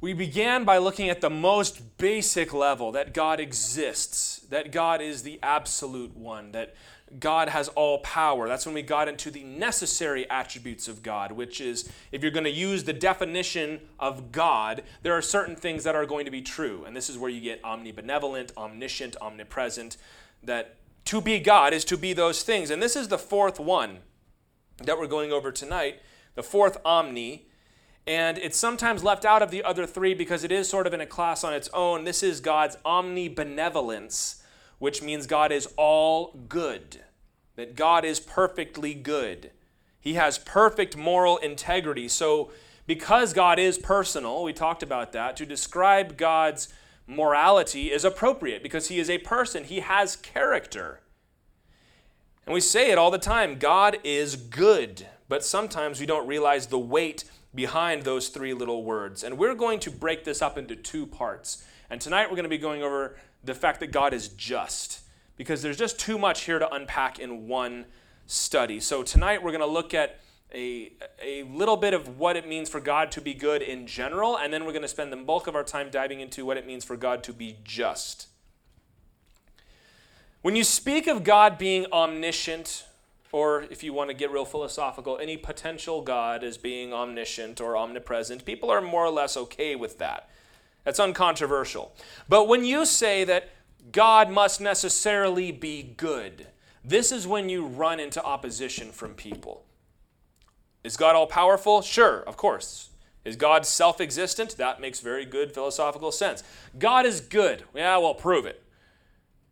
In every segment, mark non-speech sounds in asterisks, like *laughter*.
We began by looking at the most basic level that God exists, that God is the absolute one, that God has all power. That's when we got into the necessary attributes of God, which is if you're going to use the definition of God, there are certain things that are going to be true. And this is where you get omnibenevolent, omniscient, omnipresent, that to be God is to be those things. And this is the fourth one that we're going over tonight, the fourth omni and it's sometimes left out of the other three because it is sort of in a class on its own. This is God's omnibenevolence, which means God is all good, that God is perfectly good. He has perfect moral integrity. So, because God is personal, we talked about that, to describe God's morality is appropriate because He is a person, He has character. And we say it all the time God is good, but sometimes we don't realize the weight behind those three little words. And we're going to break this up into two parts. And tonight we're going to be going over the fact that God is just, because there's just too much here to unpack in one study. So tonight we're going to look at a, a little bit of what it means for God to be good in general, and then we're going to spend the bulk of our time diving into what it means for God to be just. When you speak of God being omniscient, or if you want to get real philosophical, any potential God as being omniscient or omnipresent, people are more or less okay with that. That's uncontroversial. But when you say that God must necessarily be good, this is when you run into opposition from people. Is God all powerful? Sure, of course. Is God self existent? That makes very good philosophical sense. God is good. Yeah, well, prove it.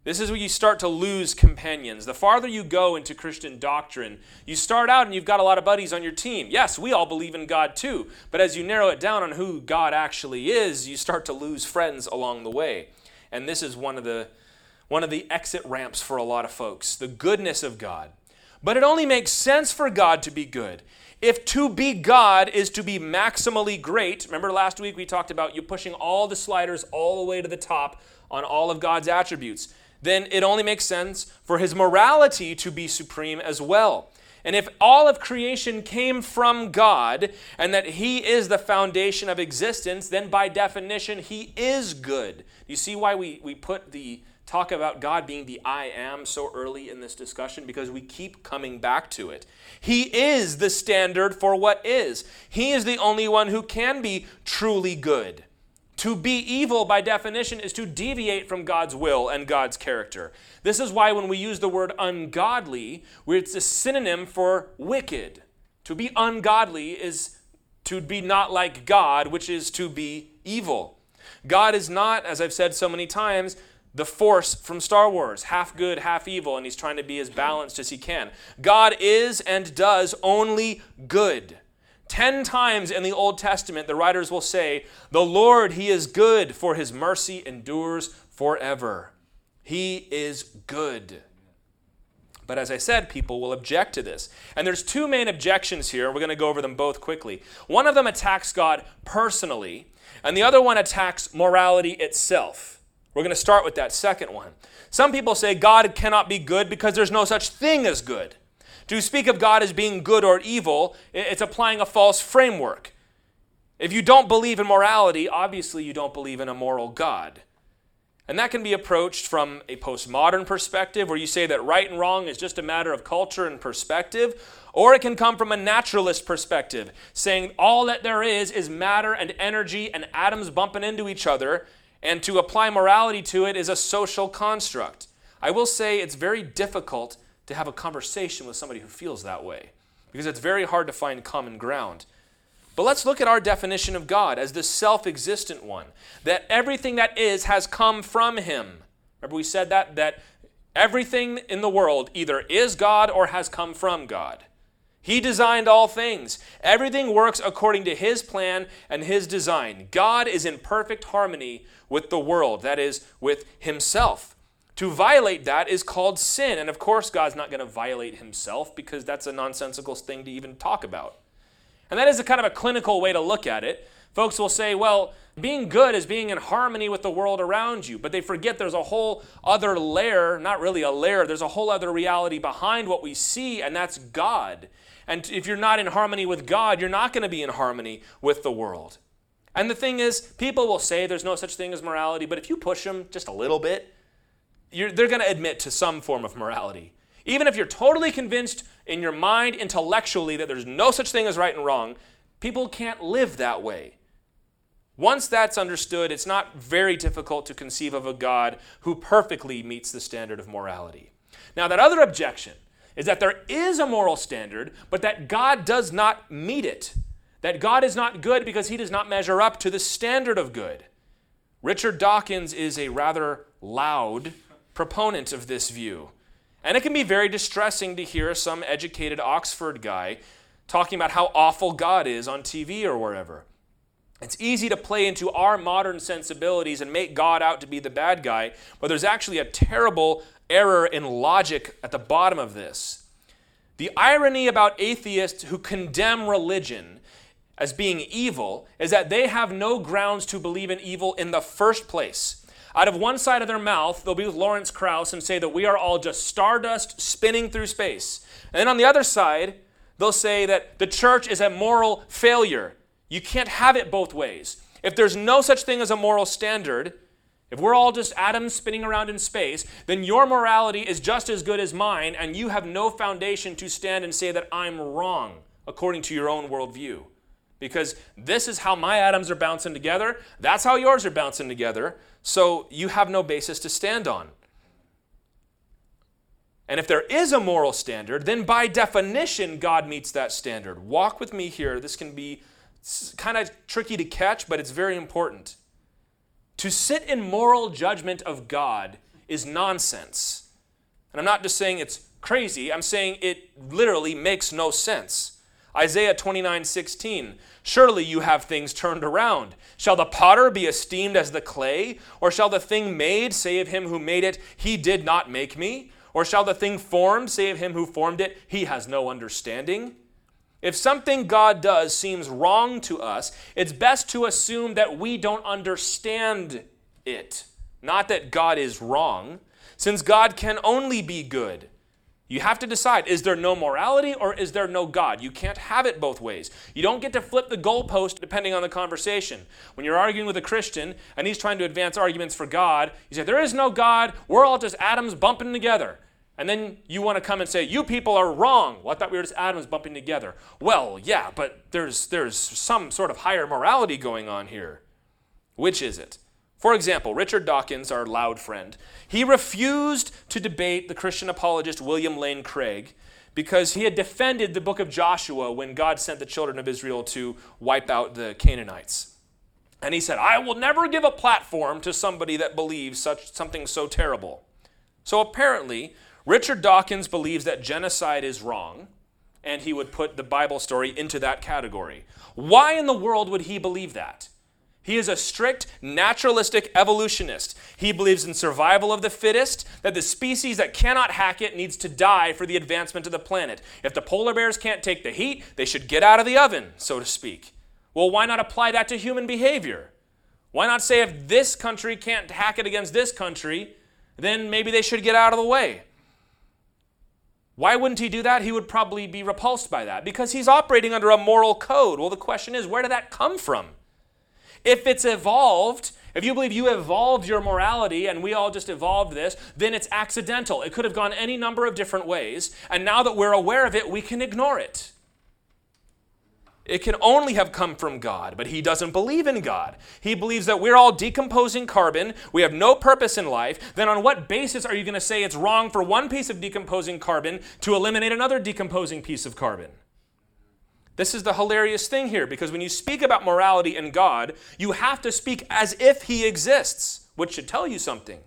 This is where you start to lose companions. The farther you go into Christian doctrine, you start out and you've got a lot of buddies on your team. Yes, we all believe in God too, but as you narrow it down on who God actually is, you start to lose friends along the way. And this is one of the one of the exit ramps for a lot of folks, the goodness of God. But it only makes sense for God to be good. If to be God is to be maximally great, remember last week we talked about you pushing all the sliders all the way to the top on all of God's attributes then it only makes sense for his morality to be supreme as well. And if all of creation came from God and that He is the foundation of existence, then by definition, He is good. You see why we, we put the talk about God being the I am so early in this discussion? Because we keep coming back to it. He is the standard for what is, He is the only one who can be truly good. To be evil, by definition, is to deviate from God's will and God's character. This is why when we use the word ungodly, it's a synonym for wicked. To be ungodly is to be not like God, which is to be evil. God is not, as I've said so many times, the force from Star Wars, half good, half evil, and he's trying to be as balanced as he can. God is and does only good. Ten times in the Old Testament, the writers will say, The Lord, He is good, for His mercy endures forever. He is good. But as I said, people will object to this. And there's two main objections here. We're going to go over them both quickly. One of them attacks God personally, and the other one attacks morality itself. We're going to start with that second one. Some people say God cannot be good because there's no such thing as good. To speak of God as being good or evil, it's applying a false framework. If you don't believe in morality, obviously you don't believe in a moral God. And that can be approached from a postmodern perspective, where you say that right and wrong is just a matter of culture and perspective, or it can come from a naturalist perspective, saying all that there is is matter and energy and atoms bumping into each other, and to apply morality to it is a social construct. I will say it's very difficult to have a conversation with somebody who feels that way because it's very hard to find common ground. But let's look at our definition of God as the self existent one, that everything that is has come from Him. Remember, we said that? That everything in the world either is God or has come from God. He designed all things. Everything works according to His plan and His design. God is in perfect harmony with the world, that is, with Himself. To violate that is called sin. And of course, God's not going to violate himself because that's a nonsensical thing to even talk about. And that is a kind of a clinical way to look at it. Folks will say, well, being good is being in harmony with the world around you, but they forget there's a whole other layer, not really a layer, there's a whole other reality behind what we see, and that's God. And if you're not in harmony with God, you're not going to be in harmony with the world. And the thing is, people will say there's no such thing as morality, but if you push them just a little bit, they're going to admit to some form of morality. Even if you're totally convinced in your mind intellectually that there's no such thing as right and wrong, people can't live that way. Once that's understood, it's not very difficult to conceive of a God who perfectly meets the standard of morality. Now, that other objection is that there is a moral standard, but that God does not meet it. That God is not good because he does not measure up to the standard of good. Richard Dawkins is a rather loud proponent of this view. And it can be very distressing to hear some educated Oxford guy talking about how awful God is on TV or wherever. It's easy to play into our modern sensibilities and make God out to be the bad guy, but there's actually a terrible error in logic at the bottom of this. The irony about atheists who condemn religion as being evil is that they have no grounds to believe in evil in the first place. Out of one side of their mouth, they'll be with Lawrence Krauss and say that we are all just stardust spinning through space. And then on the other side, they'll say that the church is a moral failure you can't have it both ways. If there's no such thing as a moral standard, if we're all just atoms spinning around in space, then your morality is just as good as mine, and you have no foundation to stand and say that I'm wrong according to your own worldview. Because this is how my atoms are bouncing together, that's how yours are bouncing together, so you have no basis to stand on. And if there is a moral standard, then by definition, God meets that standard. Walk with me here. This can be kind of tricky to catch, but it's very important. To sit in moral judgment of God is nonsense. And I'm not just saying it's crazy, I'm saying it literally makes no sense. Isaiah 29 16. Surely you have things turned around. Shall the potter be esteemed as the clay? Or shall the thing made say of him who made it, He did not make me? Or shall the thing formed say of him who formed it, He has no understanding? If something God does seems wrong to us, it's best to assume that we don't understand it, not that God is wrong, since God can only be good. You have to decide is there no morality or is there no God? You can't have it both ways. You don't get to flip the goalpost depending on the conversation. When you're arguing with a Christian and he's trying to advance arguments for God, you say, There is no God. We're all just atoms bumping together. And then you want to come and say, you people are wrong. Well, I thought we were just atoms bumping together. Well, yeah, but there's, there's some sort of higher morality going on here. Which is it? For example, Richard Dawkins, our loud friend, he refused to debate the Christian apologist William Lane Craig because he had defended the book of Joshua when God sent the children of Israel to wipe out the Canaanites. And he said, I will never give a platform to somebody that believes such something so terrible. So apparently, Richard Dawkins believes that genocide is wrong, and he would put the Bible story into that category. Why in the world would he believe that? He is a strict naturalistic evolutionist. He believes in survival of the fittest, that the species that cannot hack it needs to die for the advancement of the planet. If the polar bears can't take the heat, they should get out of the oven, so to speak. Well, why not apply that to human behavior? Why not say if this country can't hack it against this country, then maybe they should get out of the way? Why wouldn't he do that? He would probably be repulsed by that because he's operating under a moral code. Well, the question is, where did that come from? If it's evolved, if you believe you evolved your morality and we all just evolved this, then it's accidental. It could have gone any number of different ways. And now that we're aware of it, we can ignore it. It can only have come from God, but he doesn't believe in God. He believes that we're all decomposing carbon, we have no purpose in life. Then, on what basis are you going to say it's wrong for one piece of decomposing carbon to eliminate another decomposing piece of carbon? This is the hilarious thing here because when you speak about morality and God, you have to speak as if he exists, which should tell you something.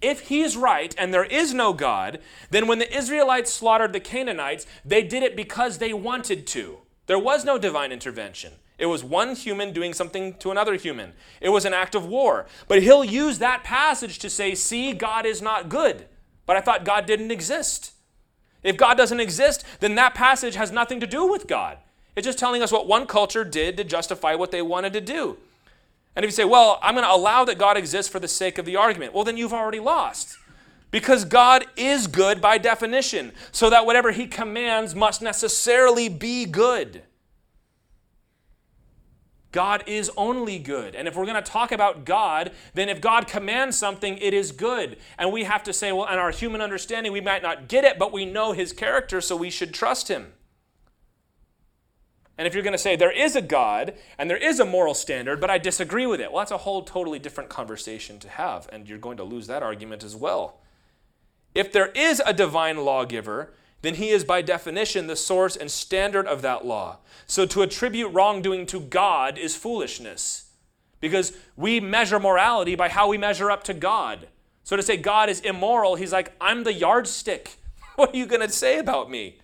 If he's right and there is no God, then when the Israelites slaughtered the Canaanites, they did it because they wanted to. There was no divine intervention. It was one human doing something to another human. It was an act of war. But he'll use that passage to say, see, God is not good. But I thought God didn't exist. If God doesn't exist, then that passage has nothing to do with God. It's just telling us what one culture did to justify what they wanted to do. And if you say, well, I'm going to allow that God exists for the sake of the argument, well, then you've already lost. Because God is good by definition, so that whatever He commands must necessarily be good. God is only good. And if we're going to talk about God, then if God commands something, it is good. And we have to say, well, in our human understanding, we might not get it, but we know his character, so we should trust him. And if you're going to say there is a God and there is a moral standard, but I disagree with it, well, that's a whole totally different conversation to have, and you're going to lose that argument as well. If there is a divine lawgiver, then he is by definition the source and standard of that law. So to attribute wrongdoing to God is foolishness, because we measure morality by how we measure up to God. So to say God is immoral, he's like, I'm the yardstick. *laughs* What are you going to say about me?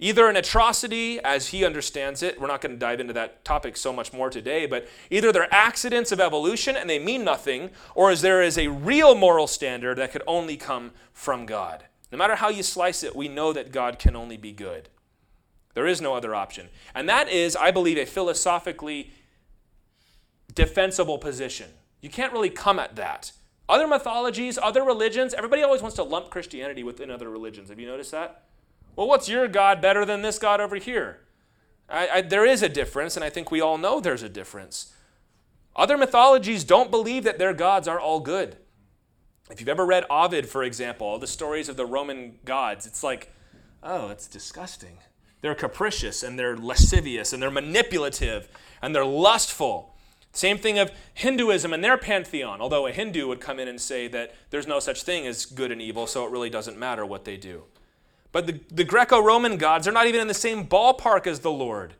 Either an atrocity, as he understands it, we're not going to dive into that topic so much more today, but either they're accidents of evolution and they mean nothing, or is there is a real moral standard that could only come from God. No matter how you slice it, we know that God can only be good. There is no other option. And that is, I believe, a philosophically defensible position. You can't really come at that. Other mythologies, other religions, everybody always wants to lump Christianity within other religions. Have you noticed that? Well, what's your God better than this God over here? I, I, there is a difference, and I think we all know there's a difference. Other mythologies don't believe that their gods are all good. If you've ever read Ovid, for example, all the stories of the Roman gods, it's like, oh, it's disgusting. They're capricious and they're lascivious and they're manipulative and they're lustful. Same thing of Hinduism and their pantheon, although a Hindu would come in and say that there's no such thing as good and evil, so it really doesn't matter what they do. But the, the Greco Roman gods are not even in the same ballpark as the Lord.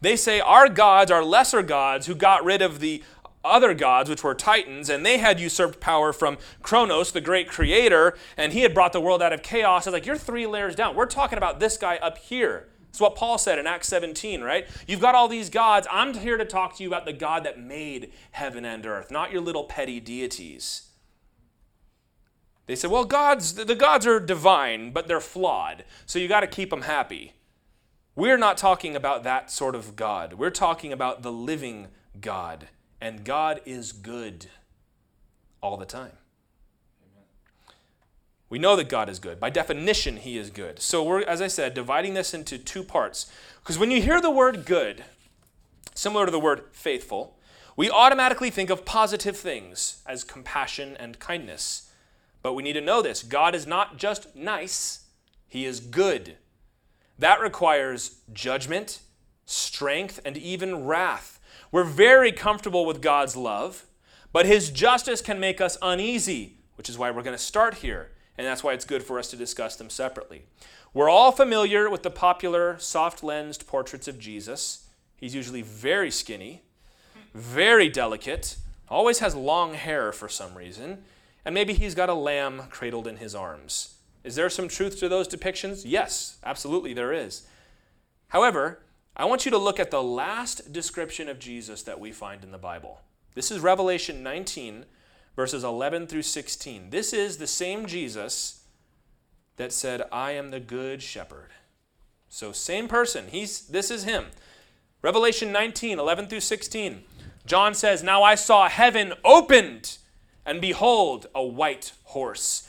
They say our gods are lesser gods who got rid of the other gods, which were titans, and they had usurped power from Kronos, the great creator, and he had brought the world out of chaos. It's like, you're three layers down. We're talking about this guy up here. That's what Paul said in Acts 17, right? You've got all these gods. I'm here to talk to you about the God that made heaven and earth, not your little petty deities. They said, well, gods, the gods are divine, but they're flawed, so you got to keep them happy. We're not talking about that sort of God. We're talking about the living God, and God is good all the time. We know that God is good. By definition, He is good. So we're, as I said, dividing this into two parts. Because when you hear the word good, similar to the word faithful, we automatically think of positive things as compassion and kindness. But we need to know this God is not just nice, He is good. That requires judgment, strength, and even wrath. We're very comfortable with God's love, but His justice can make us uneasy, which is why we're going to start here. And that's why it's good for us to discuss them separately. We're all familiar with the popular soft lensed portraits of Jesus. He's usually very skinny, very delicate, always has long hair for some reason, and maybe he's got a lamb cradled in his arms. Is there some truth to those depictions? Yes, absolutely there is. However, I want you to look at the last description of Jesus that we find in the Bible. This is Revelation 19, verses 11 through 16. This is the same Jesus that said, I am the good shepherd. So, same person. He's, this is him. Revelation 19, 11 through 16. John says, Now I saw heaven opened and behold, a white horse.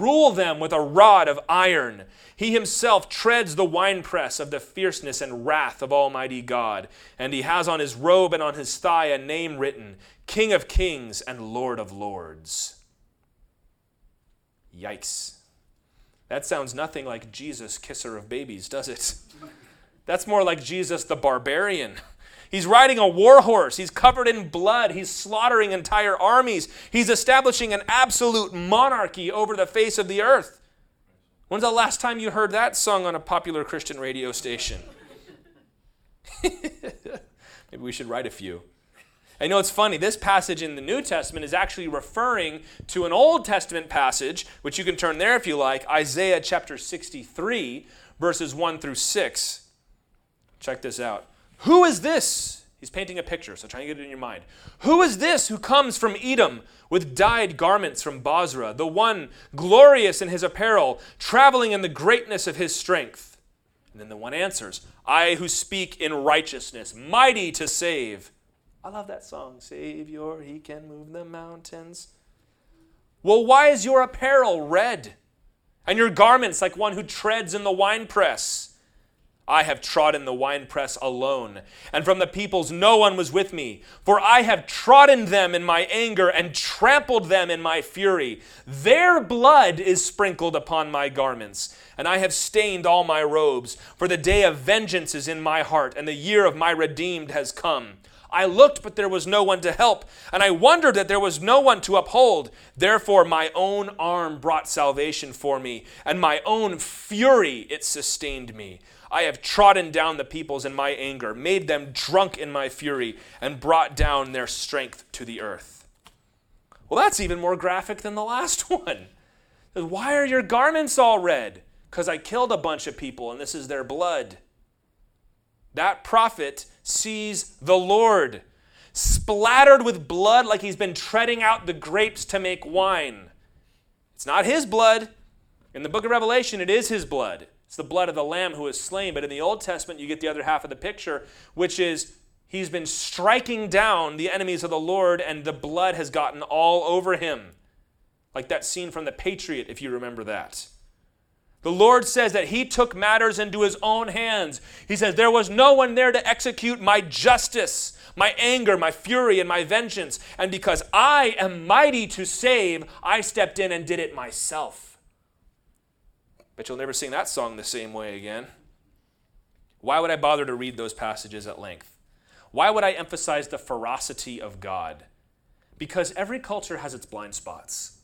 rule them with a rod of iron. He himself treads the winepress of the fierceness and wrath of Almighty God. And he has on his robe and on his thigh a name written King of Kings and Lord of Lords. Yikes. That sounds nothing like Jesus, kisser of babies, does it? *laughs* That's more like Jesus the barbarian. He's riding a war horse. He's covered in blood. He's slaughtering entire armies. He's establishing an absolute monarchy over the face of the earth. When's the last time you heard that sung on a popular Christian radio station? *laughs* Maybe we should write a few. I know it's funny, this passage in the New Testament is actually referring to an Old Testament passage, which you can turn there if you like, Isaiah chapter 63, verses 1 through 6. Check this out. Who is this? He's painting a picture, so try and get it in your mind. Who is this who comes from Edom with dyed garments from Bozrah, the one glorious in his apparel, traveling in the greatness of his strength? And then the one answers, I who speak in righteousness, mighty to save. I love that song, Savior, he can move the mountains. Well, why is your apparel red and your garments like one who treads in the winepress? I have trodden the winepress alone, and from the peoples no one was with me. For I have trodden them in my anger and trampled them in my fury. Their blood is sprinkled upon my garments, and I have stained all my robes. For the day of vengeance is in my heart, and the year of my redeemed has come. I looked, but there was no one to help, and I wondered that there was no one to uphold. Therefore, my own arm brought salvation for me, and my own fury it sustained me. I have trodden down the peoples in my anger, made them drunk in my fury, and brought down their strength to the earth. Well, that's even more graphic than the last *laughs* one. Why are your garments all red? Because I killed a bunch of people and this is their blood. That prophet sees the Lord splattered with blood like he's been treading out the grapes to make wine. It's not his blood. In the book of Revelation, it is his blood. It's the blood of the Lamb who is slain. But in the Old Testament, you get the other half of the picture, which is he's been striking down the enemies of the Lord, and the blood has gotten all over him. Like that scene from The Patriot, if you remember that. The Lord says that He took matters into His own hands. He says, There was no one there to execute my justice, my anger, my fury, and my vengeance. And because I am mighty to save, I stepped in and did it myself. But you'll never sing that song the same way again. Why would I bother to read those passages at length? Why would I emphasize the ferocity of God? Because every culture has its blind spots.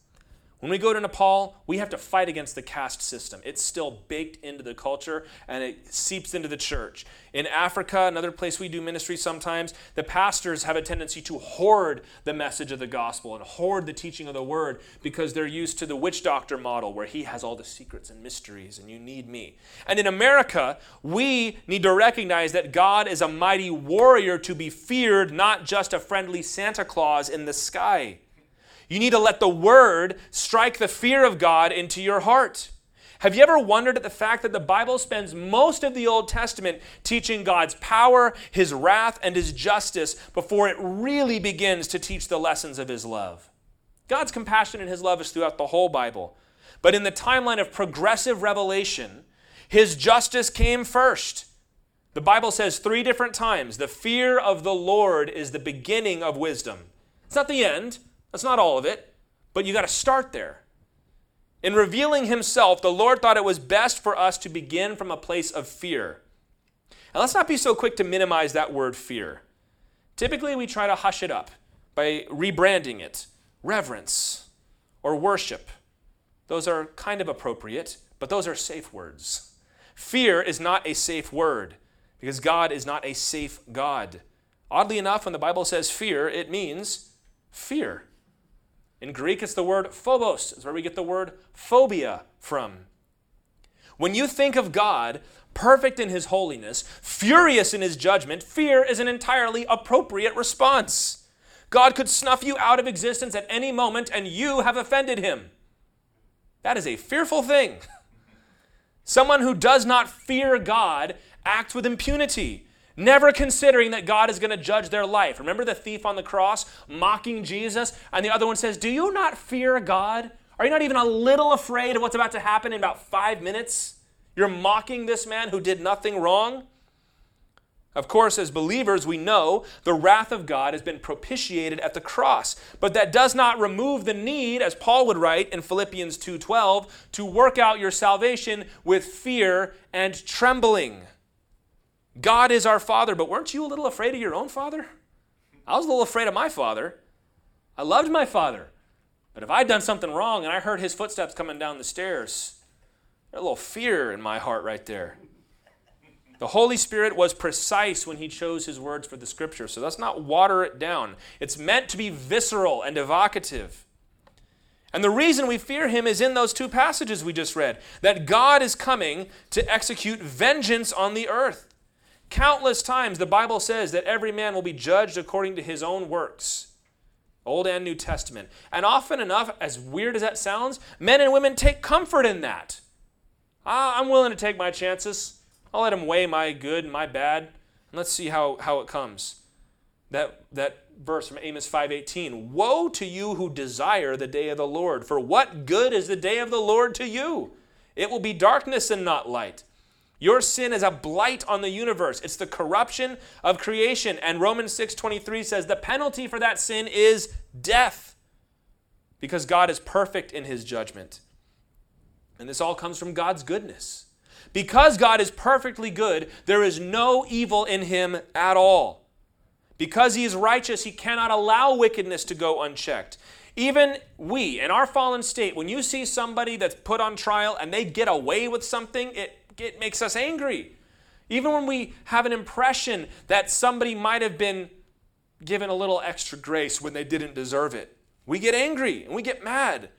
When we go to Nepal, we have to fight against the caste system. It's still baked into the culture and it seeps into the church. In Africa, another place we do ministry sometimes, the pastors have a tendency to hoard the message of the gospel and hoard the teaching of the word because they're used to the witch doctor model where he has all the secrets and mysteries and you need me. And in America, we need to recognize that God is a mighty warrior to be feared, not just a friendly Santa Claus in the sky. You need to let the word strike the fear of God into your heart. Have you ever wondered at the fact that the Bible spends most of the Old Testament teaching God's power, His wrath, and His justice before it really begins to teach the lessons of His love? God's compassion and His love is throughout the whole Bible. But in the timeline of progressive revelation, His justice came first. The Bible says three different times the fear of the Lord is the beginning of wisdom. It's not the end, that's not all of it, but you got to start there. In revealing himself, the Lord thought it was best for us to begin from a place of fear. And let's not be so quick to minimize that word fear. Typically, we try to hush it up by rebranding it reverence or worship. Those are kind of appropriate, but those are safe words. Fear is not a safe word because God is not a safe God. Oddly enough, when the Bible says fear, it means fear. In Greek, it's the word phobos, is where we get the word phobia from. When you think of God, perfect in his holiness, furious in his judgment, fear is an entirely appropriate response. God could snuff you out of existence at any moment and you have offended him. That is a fearful thing. *laughs* Someone who does not fear God acts with impunity never considering that God is going to judge their life. Remember the thief on the cross mocking Jesus? And the other one says, Do you not fear God? Are you not even a little afraid of what's about to happen in about five minutes? You're mocking this man who did nothing wrong? Of course, as believers, we know the wrath of God has been propitiated at the cross, but that does not remove the need, as Paul would write in Philippians 2:12, to work out your salvation with fear and trembling. God is our Father, but weren't you a little afraid of your own father? I was a little afraid of my father. I loved my father. But if I'd done something wrong and I heard his footsteps coming down the stairs, a little fear in my heart right there. The Holy Spirit was precise when he chose his words for the scripture, so let's not water it down. It's meant to be visceral and evocative. And the reason we fear him is in those two passages we just read that God is coming to execute vengeance on the earth. Countless times the Bible says that every man will be judged according to his own works. Old and New Testament. And often enough, as weird as that sounds, men and women take comfort in that. Ah, I'm willing to take my chances. I'll let him weigh my good and my bad. And let's see how, how it comes. That, that verse from Amos 5:18, "Woe to you who desire the day of the Lord, for what good is the day of the Lord to you? It will be darkness and not light. Your sin is a blight on the universe. It's the corruption of creation. And Romans 6:23 says the penalty for that sin is death. Because God is perfect in his judgment. And this all comes from God's goodness. Because God is perfectly good, there is no evil in him at all. Because he is righteous, he cannot allow wickedness to go unchecked. Even we, in our fallen state, when you see somebody that's put on trial and they get away with something, it it makes us angry. Even when we have an impression that somebody might have been given a little extra grace when they didn't deserve it, we get angry and we get mad.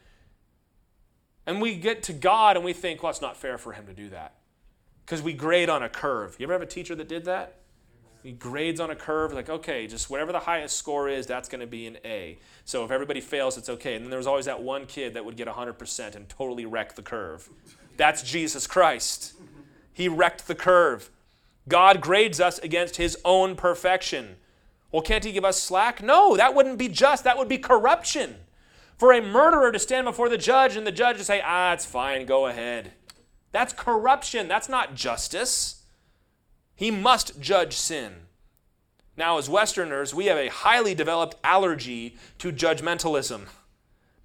And we get to God and we think, well, it's not fair for him to do that. Because we grade on a curve. You ever have a teacher that did that? He grades on a curve, like, okay, just whatever the highest score is, that's going to be an A. So if everybody fails, it's okay. And then there was always that one kid that would get 100% and totally wreck the curve. That's Jesus Christ. He wrecked the curve. God grades us against his own perfection. Well, can't he give us slack? No, that wouldn't be just. That would be corruption. For a murderer to stand before the judge and the judge to say, ah, it's fine, go ahead. That's corruption. That's not justice. He must judge sin. Now, as Westerners, we have a highly developed allergy to judgmentalism. *laughs*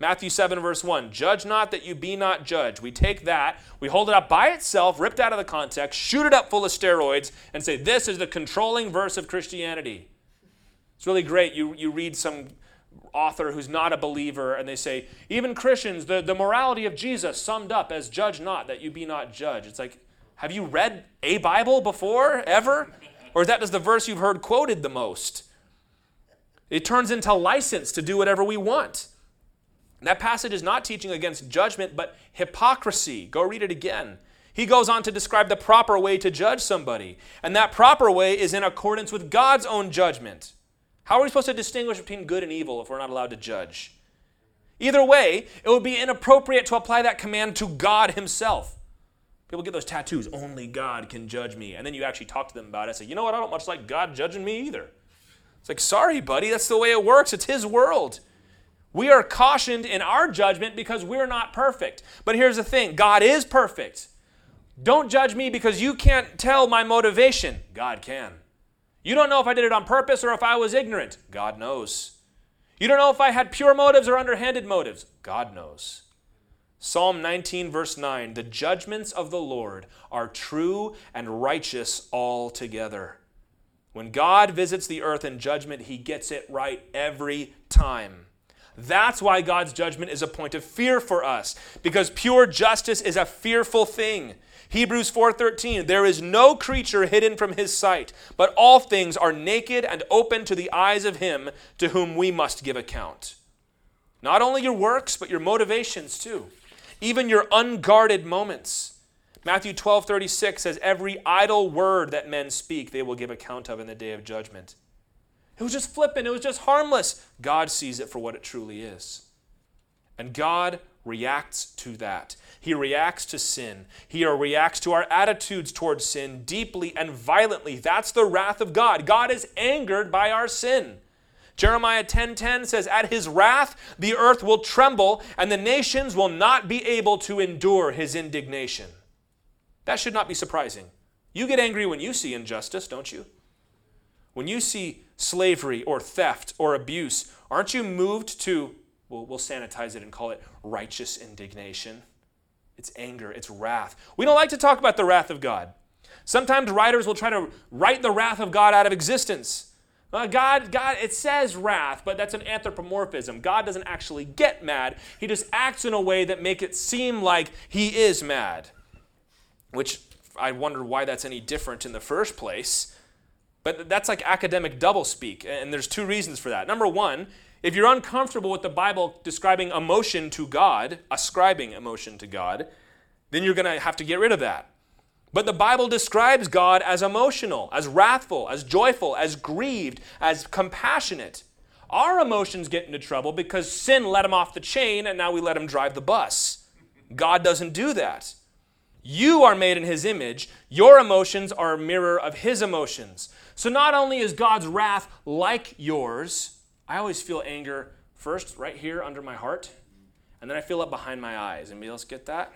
Matthew 7, verse 1 Judge not that you be not judged. We take that, we hold it up by itself, ripped out of the context, shoot it up full of steroids, and say, This is the controlling verse of Christianity. It's really great. You, you read some author who's not a believer, and they say, Even Christians, the, the morality of Jesus summed up as judge not that you be not judged. It's like, have you read a Bible before, ever? Or is that just the verse you've heard quoted the most? It turns into license to do whatever we want. That passage is not teaching against judgment, but hypocrisy. Go read it again. He goes on to describe the proper way to judge somebody, and that proper way is in accordance with God's own judgment. How are we supposed to distinguish between good and evil if we're not allowed to judge? Either way, it would be inappropriate to apply that command to God Himself. People get those tattoos, only God can judge me. And then you actually talk to them about it. Say, you know what? I don't much like God judging me either. It's like, sorry, buddy, that's the way it works. It's His world. We are cautioned in our judgment because we're not perfect. But here's the thing God is perfect. Don't judge me because you can't tell my motivation. God can. You don't know if I did it on purpose or if I was ignorant. God knows. You don't know if I had pure motives or underhanded motives. God knows. Psalm 19, verse 9 The judgments of the Lord are true and righteous altogether. When God visits the earth in judgment, he gets it right every time. That's why God's judgment is a point of fear for us because pure justice is a fearful thing. Hebrews 4:13 There is no creature hidden from his sight, but all things are naked and open to the eyes of him to whom we must give account. Not only your works, but your motivations too. Even your unguarded moments. Matthew 12:36 says every idle word that men speak they will give account of in the day of judgment. It was just flippant, it was just harmless. God sees it for what it truly is. And God reacts to that. He reacts to sin. He reacts to our attitudes towards sin deeply and violently. That's the wrath of God. God is angered by our sin. Jeremiah 10:10 says at his wrath the earth will tremble and the nations will not be able to endure his indignation. That should not be surprising. You get angry when you see injustice, don't you? When you see slavery or theft or abuse, aren't you moved to, well, we'll sanitize it and call it righteous indignation? It's anger, it's wrath. We don't like to talk about the wrath of God. Sometimes writers will try to write the wrath of God out of existence. Uh, God, God, it says wrath, but that's an anthropomorphism. God doesn't actually get mad. He just acts in a way that make it seem like he is mad. Which I wonder why that's any different in the first place. But that's like academic doublespeak, and there's two reasons for that. Number one, if you're uncomfortable with the Bible describing emotion to God, ascribing emotion to God, then you're going to have to get rid of that. But the Bible describes God as emotional, as wrathful, as joyful, as grieved, as compassionate. Our emotions get into trouble because sin let him off the chain and now we let him drive the bus. God doesn't do that. You are made in his image. Your emotions are a mirror of his emotions. So not only is God's wrath like yours, I always feel anger first right here under my heart, and then I feel it behind my eyes. Anybody else get that?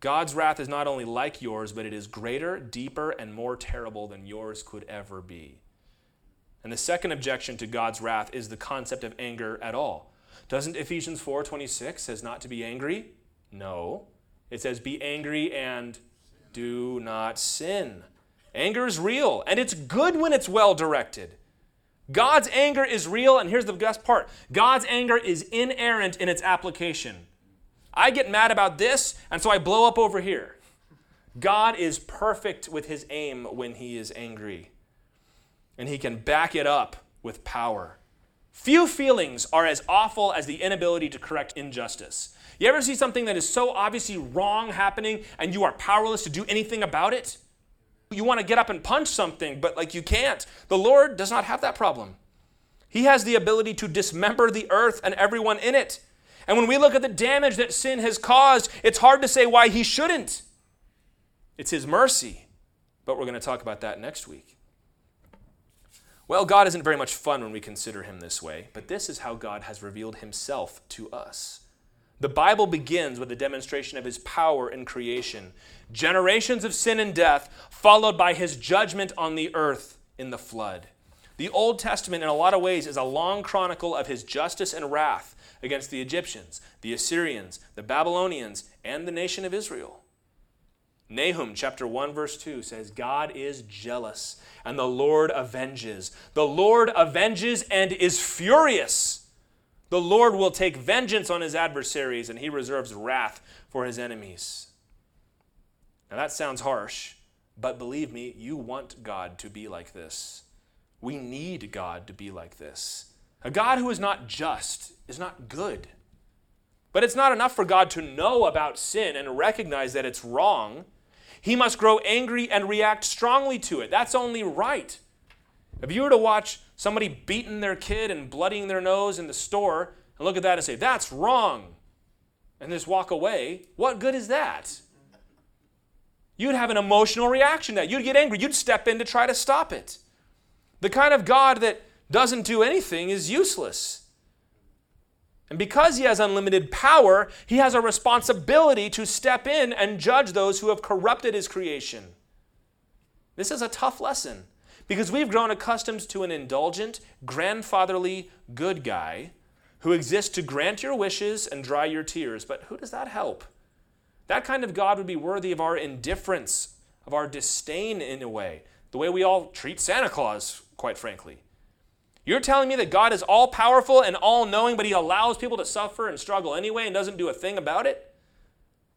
God's wrath is not only like yours, but it is greater, deeper, and more terrible than yours could ever be. And the second objection to God's wrath is the concept of anger at all. Doesn't Ephesians 4:26 says not to be angry? No. It says be angry and do not sin. Anger is real, and it's good when it's well directed. God's anger is real, and here's the best part God's anger is inerrant in its application. I get mad about this, and so I blow up over here. God is perfect with his aim when he is angry, and he can back it up with power. Few feelings are as awful as the inability to correct injustice. You ever see something that is so obviously wrong happening and you are powerless to do anything about it? You want to get up and punch something, but like you can't. The Lord does not have that problem. He has the ability to dismember the earth and everyone in it. And when we look at the damage that sin has caused, it's hard to say why he shouldn't. It's his mercy. But we're going to talk about that next week. Well, God isn't very much fun when we consider him this way, but this is how God has revealed himself to us. The Bible begins with a demonstration of his power in creation, generations of sin and death, followed by his judgment on the earth in the flood. The Old Testament, in a lot of ways, is a long chronicle of his justice and wrath against the Egyptians, the Assyrians, the Babylonians, and the nation of Israel. Nahum chapter 1 verse 2 says God is jealous and the Lord avenges. The Lord avenges and is furious. The Lord will take vengeance on his adversaries and he reserves wrath for his enemies. Now that sounds harsh, but believe me, you want God to be like this. We need God to be like this. A God who is not just is not good. But it's not enough for God to know about sin and recognize that it's wrong. He must grow angry and react strongly to it. That's only right. If you were to watch somebody beating their kid and bloodying their nose in the store and look at that and say, that's wrong, and just walk away, what good is that? You'd have an emotional reaction to that. You'd get angry. You'd step in to try to stop it. The kind of God that doesn't do anything is useless. And because he has unlimited power, he has a responsibility to step in and judge those who have corrupted his creation. This is a tough lesson because we've grown accustomed to an indulgent, grandfatherly good guy who exists to grant your wishes and dry your tears. But who does that help? That kind of God would be worthy of our indifference, of our disdain in a way, the way we all treat Santa Claus, quite frankly. You're telling me that God is all powerful and all knowing, but he allows people to suffer and struggle anyway and doesn't do a thing about it?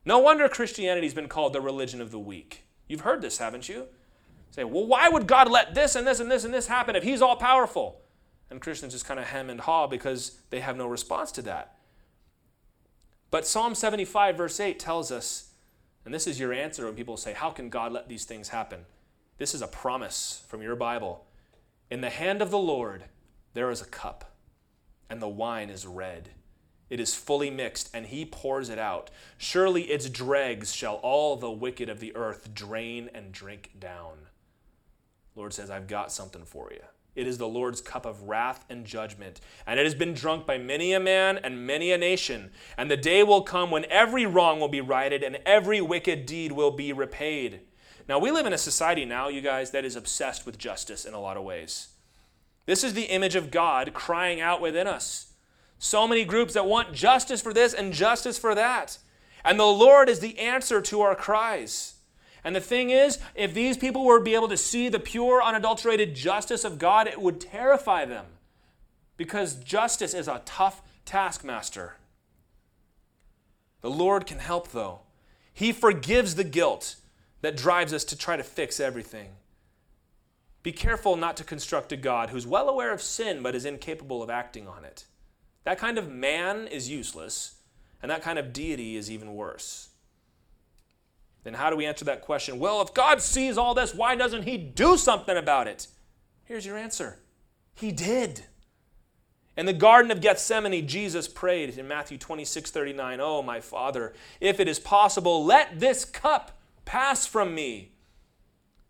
No wonder Christianity's been called the religion of the weak. You've heard this, haven't you? Say, well, why would God let this and this and this and this happen if he's all powerful? And Christians just kind of hem and haw because they have no response to that. But Psalm 75, verse 8 tells us, and this is your answer when people say, How can God let these things happen? This is a promise from your Bible. In the hand of the Lord there is a cup, and the wine is red. It is fully mixed, and he pours it out. Surely its dregs shall all the wicked of the earth drain and drink down. Lord says, I've got something for you. It is the Lord's cup of wrath and judgment, and it has been drunk by many a man and many a nation. And the day will come when every wrong will be righted and every wicked deed will be repaid. Now, we live in a society now, you guys, that is obsessed with justice in a lot of ways. This is the image of God crying out within us. So many groups that want justice for this and justice for that. And the Lord is the answer to our cries. And the thing is, if these people were to be able to see the pure, unadulterated justice of God, it would terrify them. Because justice is a tough taskmaster. The Lord can help, though. He forgives the guilt that drives us to try to fix everything. Be careful not to construct a God who's well aware of sin but is incapable of acting on it. That kind of man is useless, and that kind of deity is even worse. Then how do we answer that question? Well, if God sees all this, why doesn't He do something about it? Here's your answer He did. In the Garden of Gethsemane, Jesus prayed in Matthew 26 39, Oh, my Father, if it is possible, let this cup pass from me.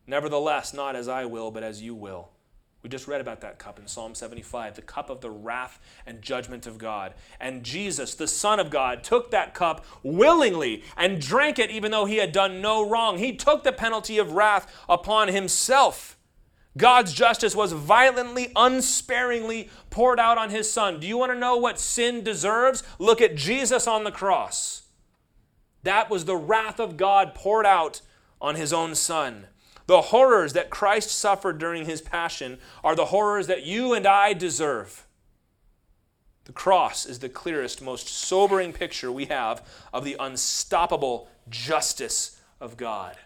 Nevertheless, not as I will, but as you will. We just read about that cup in Psalm 75, the cup of the wrath and judgment of God. And Jesus, the Son of God, took that cup willingly and drank it even though he had done no wrong. He took the penalty of wrath upon himself. God's justice was violently, unsparingly poured out on his Son. Do you want to know what sin deserves? Look at Jesus on the cross. That was the wrath of God poured out on his own Son. The horrors that Christ suffered during his passion are the horrors that you and I deserve. The cross is the clearest, most sobering picture we have of the unstoppable justice of God.